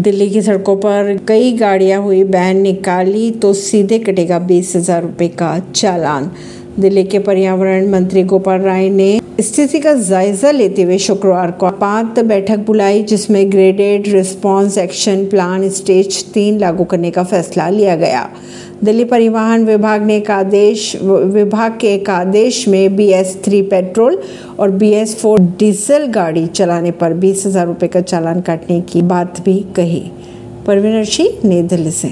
दिल्ली की सड़कों पर कई गाड़ियाँ हुई बैन निकाली तो सीधे कटेगा बीस हज़ार रूपए का चालान। दिल्ली के पर्यावरण मंत्री गोपाल राय ने स्थिति का जायजा लेते हुए शुक्रवार को आपात बैठक बुलाई, जिसमें graded response action plan stage तीन लागू करने का फैसला लिया गया। दिल्ली परिवहन विभाग ने एक आदेश विभाग के एक आदेश में बी एस थ्री पेट्रोल और बी एस फोर डीजल गाड़ी चलाने पर बीस हज़ार रुपये का चालान काटने की बात भी कही। परवीन नई दिल्ली से।